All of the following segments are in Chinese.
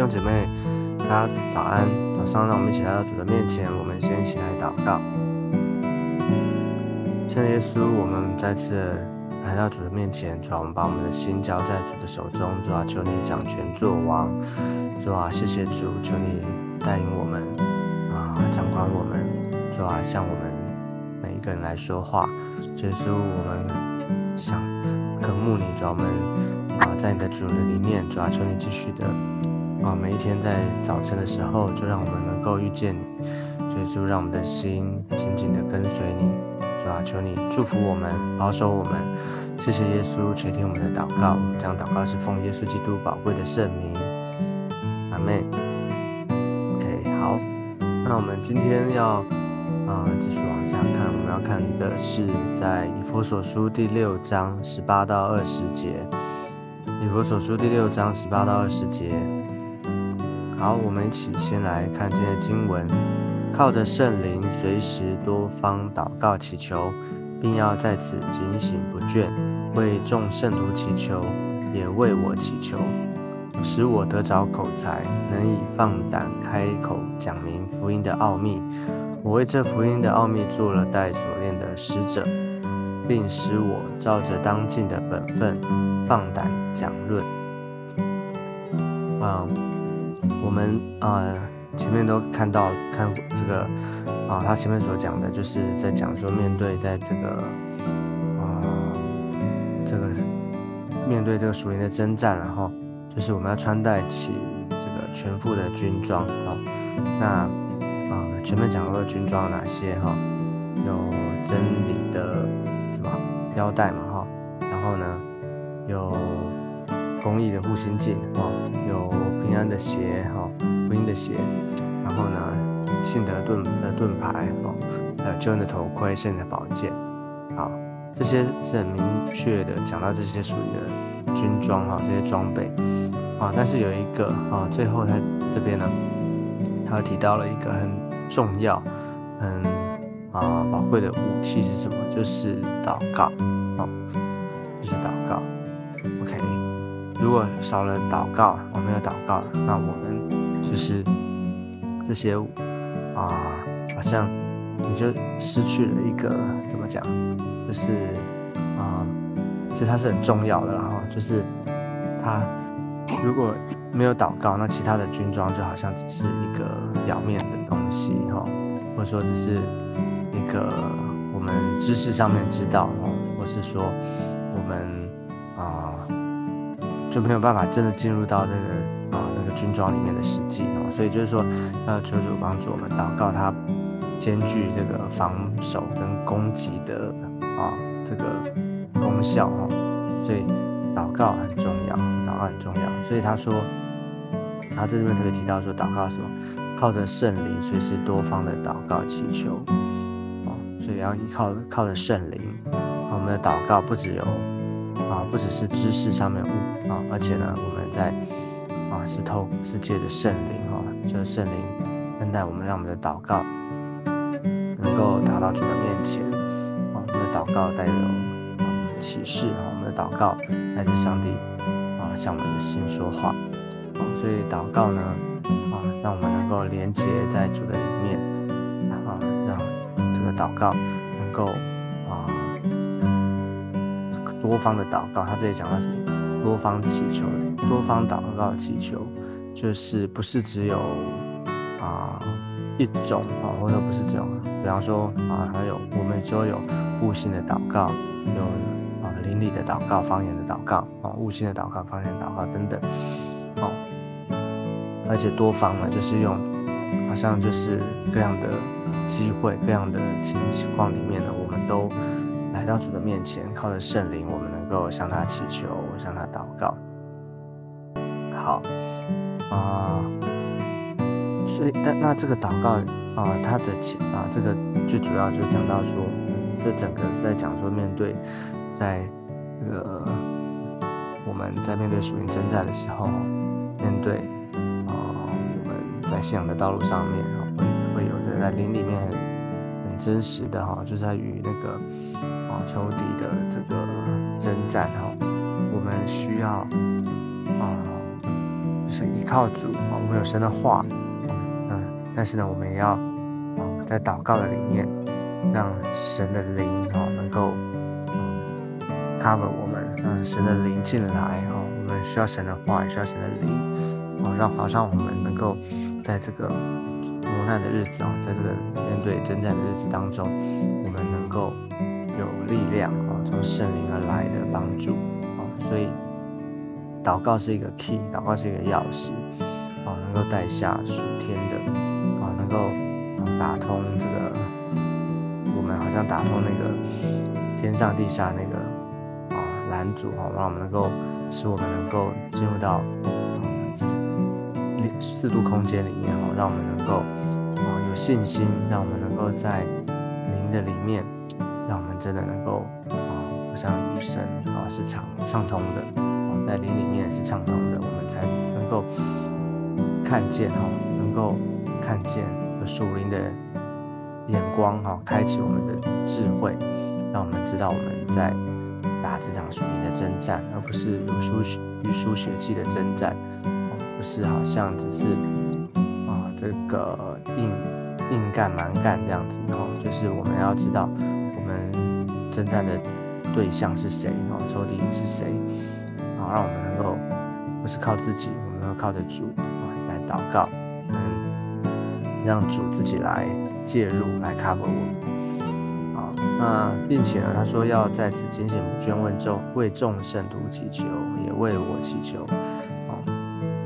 弟兄姐妹，大家早安。早上，让我们一起来到主的面前，我们先一起来祷告。亲爱的耶稣，我们再次来到主的面前，主啊，我们把我们的心交在主的手中，主啊，求你掌权作王，主啊，谢谢主，求你带领我们啊，掌管我们，主啊，向我们每一个人来说话。耶稣，我们想渴慕你，主啊，我们啊，在你的主的里面，主啊，求你继续的。啊，每一天在早晨的时候，就让我们能够遇见你，耶稣，让我们的心紧紧的跟随你。主啊，求你祝福我们，保守我们。谢谢耶稣垂听我们的祷告，这样祷告是奉耶稣基督宝贵的圣名。阿妹 OK，好，那我们今天要啊继续往下看，我们要看的是在以佛所书第六章十八到二十节。以佛所书第六章十八到二十节。好，我们一起先来看今天的经文，靠着圣灵，随时多方祷告祈求，并要在此警醒不倦，为众圣徒祈求，也为我祈求，使我得着口才，能以放胆开口讲明福音的奥秘。我为这福音的奥秘做了带锁链的使者，并使我照着当尽的本分，放胆讲论。啊。我们啊，前面都看到看这个啊，他前面所讲的，就是在讲说面对在这个啊，这个面对这个属灵的征战，然后就是我们要穿戴起这个全副的军装啊。那啊，前面讲过的军装有哪些哈？有真理的什么腰带嘛哈？然后呢，有公益的护心镜哦，有。平安的鞋哈，福音的鞋，然后呢，信德盾的盾牌哦，还有救恩的头盔，圣的宝剑，好，这些是很明确的讲到这些属于的军装哈，这些装备。啊，但是有一个啊，最后他这边呢，他提到了一个很重要、很啊宝贵的武器是什么？就是祷告哦，如果少了祷告，我没有祷告，那我们就是这些啊，好像你就失去了一个怎么讲，就是啊，其实它是很重要的，然后就是它如果没有祷告，那其他的军装就好像只是一个表面的东西哈，或者说只是一个我们知识上面知道哦，或是说。就没有办法真的进入到那个啊那个军装里面的实际哦，所以就是说要求主帮助我们祷告，它兼具这个防守跟攻击的啊这个功效哦，所以祷告很重要，祷告很重要。所以他说，他在这边特别提到说，祷告什么？靠着圣灵，随时多方的祷告祈求哦，所以要依靠靠着圣灵，我们的祷告不只有。啊，不只是知识上面悟啊，而且呢，我们在啊是透是借着圣灵哈，就是圣灵恩待我们，让我们的祷告能够达到主的面前啊，我们的祷告带有啊启示啊，我们的祷告来自上帝啊，向我们的心说话啊，所以祷告呢啊，让我们能够连接在主的里面啊，让这个祷告能够。多方的祷告，他这里讲到什么？多方祈求，多方祷告祈求，就是不是只有啊一种啊，或者不是这种，比方说啊，还有我们就有悟性的祷告，有啊灵里的祷告，方言的祷告啊，悟性的祷告，方言祷告等等，哦，而且多方呢，就是用好像就是各样的机会，各样的情况里面呢，我们都。来到主的面前，靠着圣灵，我们能够向他祈求，向他祷告。好啊，所以但那这个祷告啊，他的啊，这个最主要就是讲到说，这整个在讲说，面对在这个我们在面对属灵征战的时候，面对啊我们在信仰的道路上面，会会有的在灵里面真实的哈，就在与那个啊。仇敌的这个征战哈，我们需要啊，是依靠主啊，我们有神的话，嗯，但是呢，我们也要啊，在祷告的里面，让神的灵啊能够 cover 我们，让神的灵进来啊，我们需要神的话，也需要神的灵啊，让好让我们能够在这个难的日子啊，在这个面对征战的日子当中，我们能够有力量啊，从圣灵而来的帮助啊，所以。祷告是一个 key，祷告是一个钥匙，啊，能够带下属天的，啊，能够打通这个，我们好像打通那个天上地下那个啊拦阻，啊，让我们能够使我们能够进入到四度空间里面，哈，让我们能够啊有信心，让我们能够在灵的里面，让我们真的能够啊，像与神啊是畅畅通的。在灵里面是畅通的，我们才能够看见哈，能够看见有属灵的眼光哈，开启我们的智慧，让我们知道我们在打这场属灵的征战，而不是如书如书血气的征战，不是好像只是啊这个硬硬干蛮干这样子，然后就是我们要知道我们征战的对象是谁哦，仇敌是谁。然后让我们能够不是靠自己，我们要靠着主啊来祷告，嗯，让主自己来介入来 cover 我。好，那并且呢，他说要在此警醒不倦问众为众圣徒祈求，也为我祈求。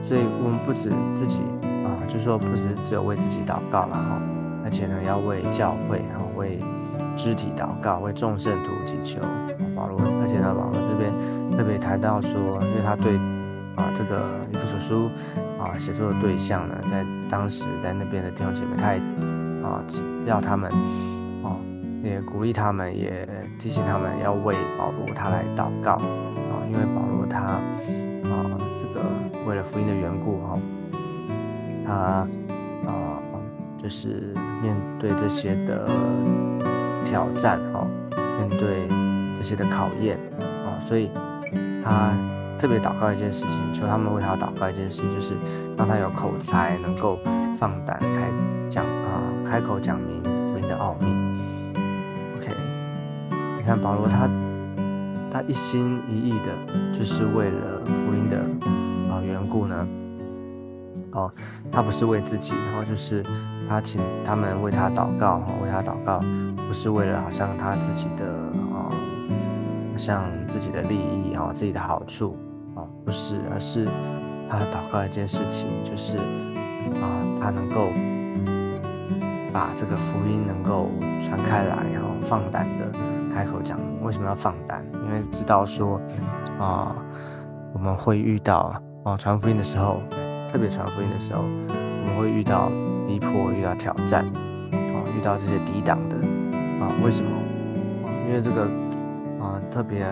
所以我们不止自己啊，就说不是只有为自己祷告了哈，而且呢要为教会，然后为肢体祷告，为众圣徒祈求。保罗，而且呢保罗这边。特别谈到说，因为他对啊这个一部所书啊写作的对象呢，在当时在那边的弟兄姐妹，他也啊要他们哦，也鼓励他们，也提醒他们要为保罗他来祷告啊，因为保罗他为了福音的缘故哈，他啊就是面对这些的挑战哈，面对这些的考验啊，所以。他特别祷告一件事情，求他们为他祷告一件事情，就是让他有口才，能够放胆开讲啊，开口讲明福音的奥秘。OK，你看保罗他他一心一意的，就是为了福音的故呢。哦，他不是为自己，然后就是他请他们为他祷告，为他祷告，不是为了好像他自己的啊。像自己的利益哈，自己的好处啊，不是，而是他祷告一件事情，就是啊，他能够把这个福音能够传开来，然后放胆的开口讲。为什么要放胆？因为知道说啊，我们会遇到啊传福音的时候，特别传福音的时候，我们会遇到逼迫，遇到挑战啊，遇到这些抵挡的啊。为什么？因为这个。啊特别，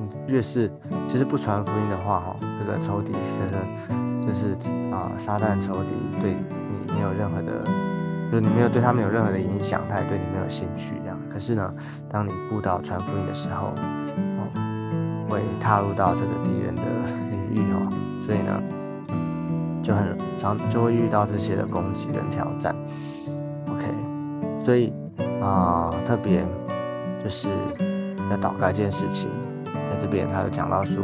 嗯，越是其实不传福音的话，哈，这个仇敌可能 就是啊，撒旦仇敌对你没有任何的，就是你没有对他们有任何的影响，他也对你没有兴趣这样。可是呢，当你布道传福音的时候，哦，会踏入到这个敌人的领域哦，就很常就会遇到这些的攻击跟挑战。OK，所以啊，特别就是。要祷告一件事情，在这边他有讲到说，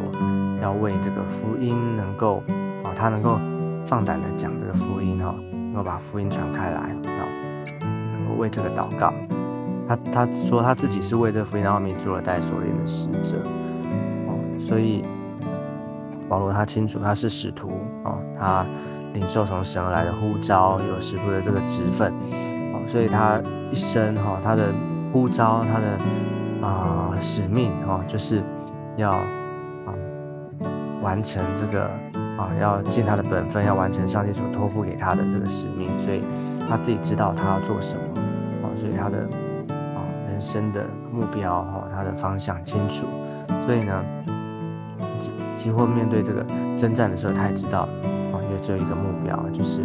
要为这个福音能够啊，他能够放胆的讲这个福音哈，能够把福音传开来，后能够为这个祷告。他他说他自己是为这个福音奥秘做了带所链的使者哦，所以保罗他清楚他是使徒哦，他领受从神而来的呼召，有使徒的这个职分哦，所以他一生哈，他的呼召，他的。啊，使命哦，就是要啊完成这个啊，要尽他的本分，要完成上帝所托付给他的这个使命，所以他自己知道他要做什么啊，所以他的啊人生的目标哈，他的方向清楚，所以呢，几乎面对这个征战的时候，他也知道啊，因为只有一个目标，就是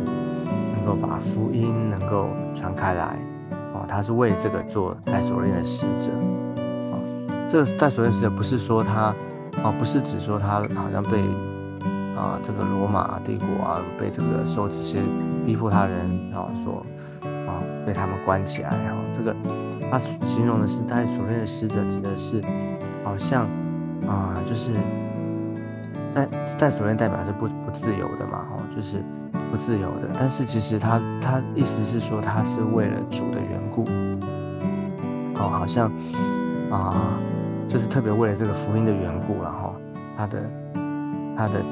能够把福音能够传开来哦，他是为这个做带所链的使者。这个带所谓使者不是说他，哦，不是指说他好像被啊这个罗马帝国啊被这个受这些逼迫他人啊所啊被他们关起来然后，这个他形容的是他所谓的使者指的是好像啊就是在在所谓代表是不不自由的嘛哈，就是不自由的，但是其实他他意思是说他是为了主的缘故，哦好像啊就是特别为了这个福音的缘故然后他的他的。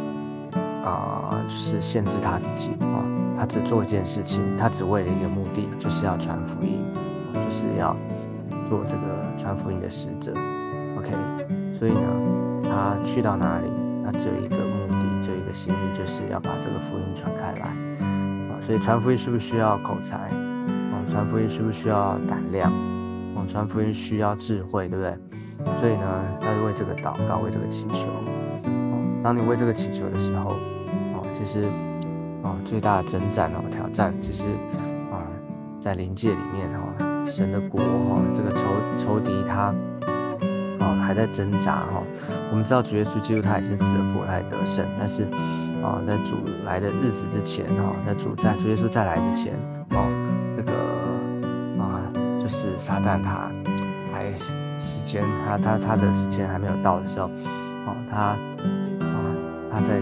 啊，就是限制他自己啊，他只做一件事情，他只为了一个目的，就是要传福音，就是要做这个传福音的使者。OK，所以呢，他去到哪里，那只有一个目的，只有一个心意，就是要把这个福音传开来。啊，所以传福音是不是需要口才？啊，传福音是不是需要胆量？啊，传福音需要智慧，对不对？所以呢，要为这个祷告，为这个祈求。当你为这个祈求的时候，哦，其实，哦，最大的征战哦，挑战，其实，啊，在灵界里面哦，神的国哦，这个仇仇敌他，哦，还在挣扎哈。我们知道主耶稣基督他已经死了复活来得胜，但是，啊，在主来的日子之前哈，在主在主耶稣再来之前，哦，这个，啊，就是撒旦他还时间他他他的时间还没有到的时候，哦，他啊。他在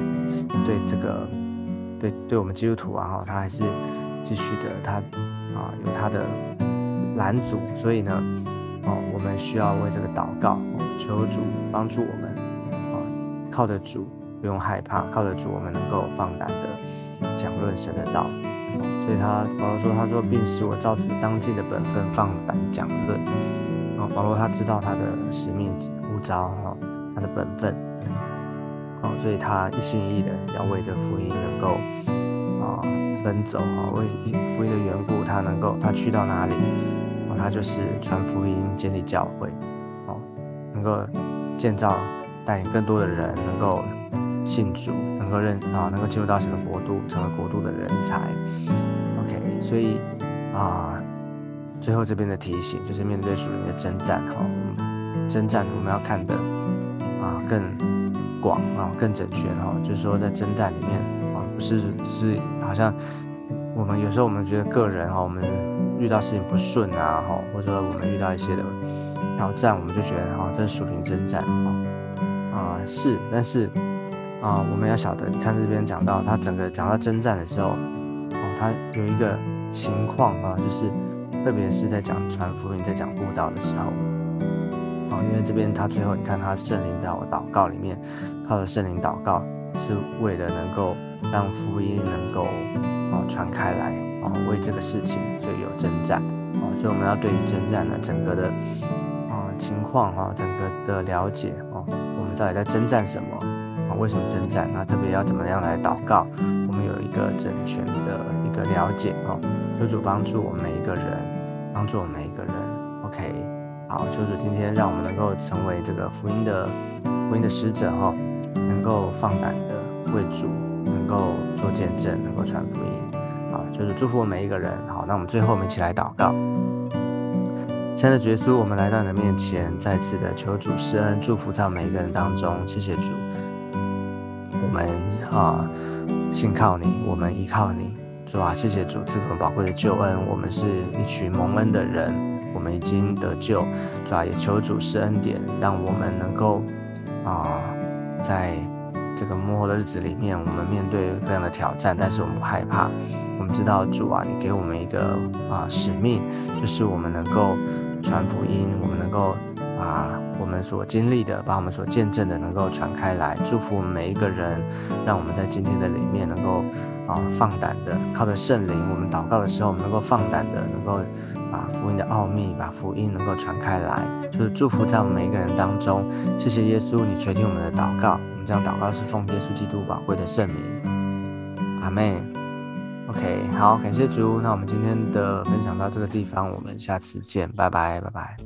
对这个，对对我们基督徒啊，哈，他还是继续的，他啊有他的拦阻，所以呢，哦，我们需要为这个祷告，求主帮助我们，啊，靠得住不用害怕，靠得住我们能够放胆的讲论神的道，所以他保罗说，他说，并使我照着当尽的本分放胆讲论，啊，保罗他知道他的使命呼召，哈，他的本分。哦，所以他一心一意的要为这福音能够啊奔走啊，为福音的缘故，他能够他去到哪里，哦，他就是传福音、建立教会，哦，能够建造带领更多的人能够信主，能够认啊，能够进入到神的国度，成为国度的人才。OK，所以啊，最后这边的提醒就是面对属灵的征战，哈，征战我们要看的啊更。广啊，更准确哈，就是说在征战里面啊，不是是好像我们有时候我们觉得个人哈，我们遇到事情不顺啊哈，或者说我们遇到一些的挑战，我们就觉得哈，这是属灵征战啊啊是，但是啊我们要晓得，你看这边讲到他整个讲到征战的时候哦，他有一个情况啊，就是特别是在讲传福音、在讲布道的时候。啊，因为这边他最后你看他圣灵的祷告里面，靠着圣灵祷告是为了能够让福音能够啊传开来啊，为这个事情所以有征战啊，所以我们要对于征战呢整个的啊情况啊整个的了解啊，我们到底在征战什么啊？为什么征战？那特别要怎么样来祷告？我们有一个整全的一个了解啊，求主帮助我们每一个人，帮助我们每一个人。OK。好，求主今天让我们能够成为这个福音的福音的使者哈，能够放胆的为主，能够做见证，能够传福音。就是祝福我们每一个人。好，那我们最后我们一起来祷告。亲爱的耶稣，我们来到你的面前，再次的求主施恩祝福在每一个人当中。谢谢主，我们啊信靠你，我们依靠你。主啊，谢谢主赐给我们宝贵的救恩，我们是一群蒙恩的人。我们已经得救，主要也求主施恩典，让我们能够啊，在这个幕后的日子里面，我们面对各样的挑战，但是我们不害怕。知道主啊，你给我们一个啊使命，就是我们能够传福音，我们能够啊我们所经历的，把我们所见证的，能够传开来，祝福我们每一个人，让我们在今天的里面能够啊放胆的靠着圣灵，我们祷告的时候，我们能够放胆的能够。把福音的奥秘，把福音能够传开来，就是祝福在我们每一个人当中。谢谢耶稣，你垂听我们的祷告。我们这样祷告是奉耶稣基督宝贵的圣名。阿妹 OK，好，感谢猪。那我们今天的分享到这个地方，我们下次见，拜拜，拜拜。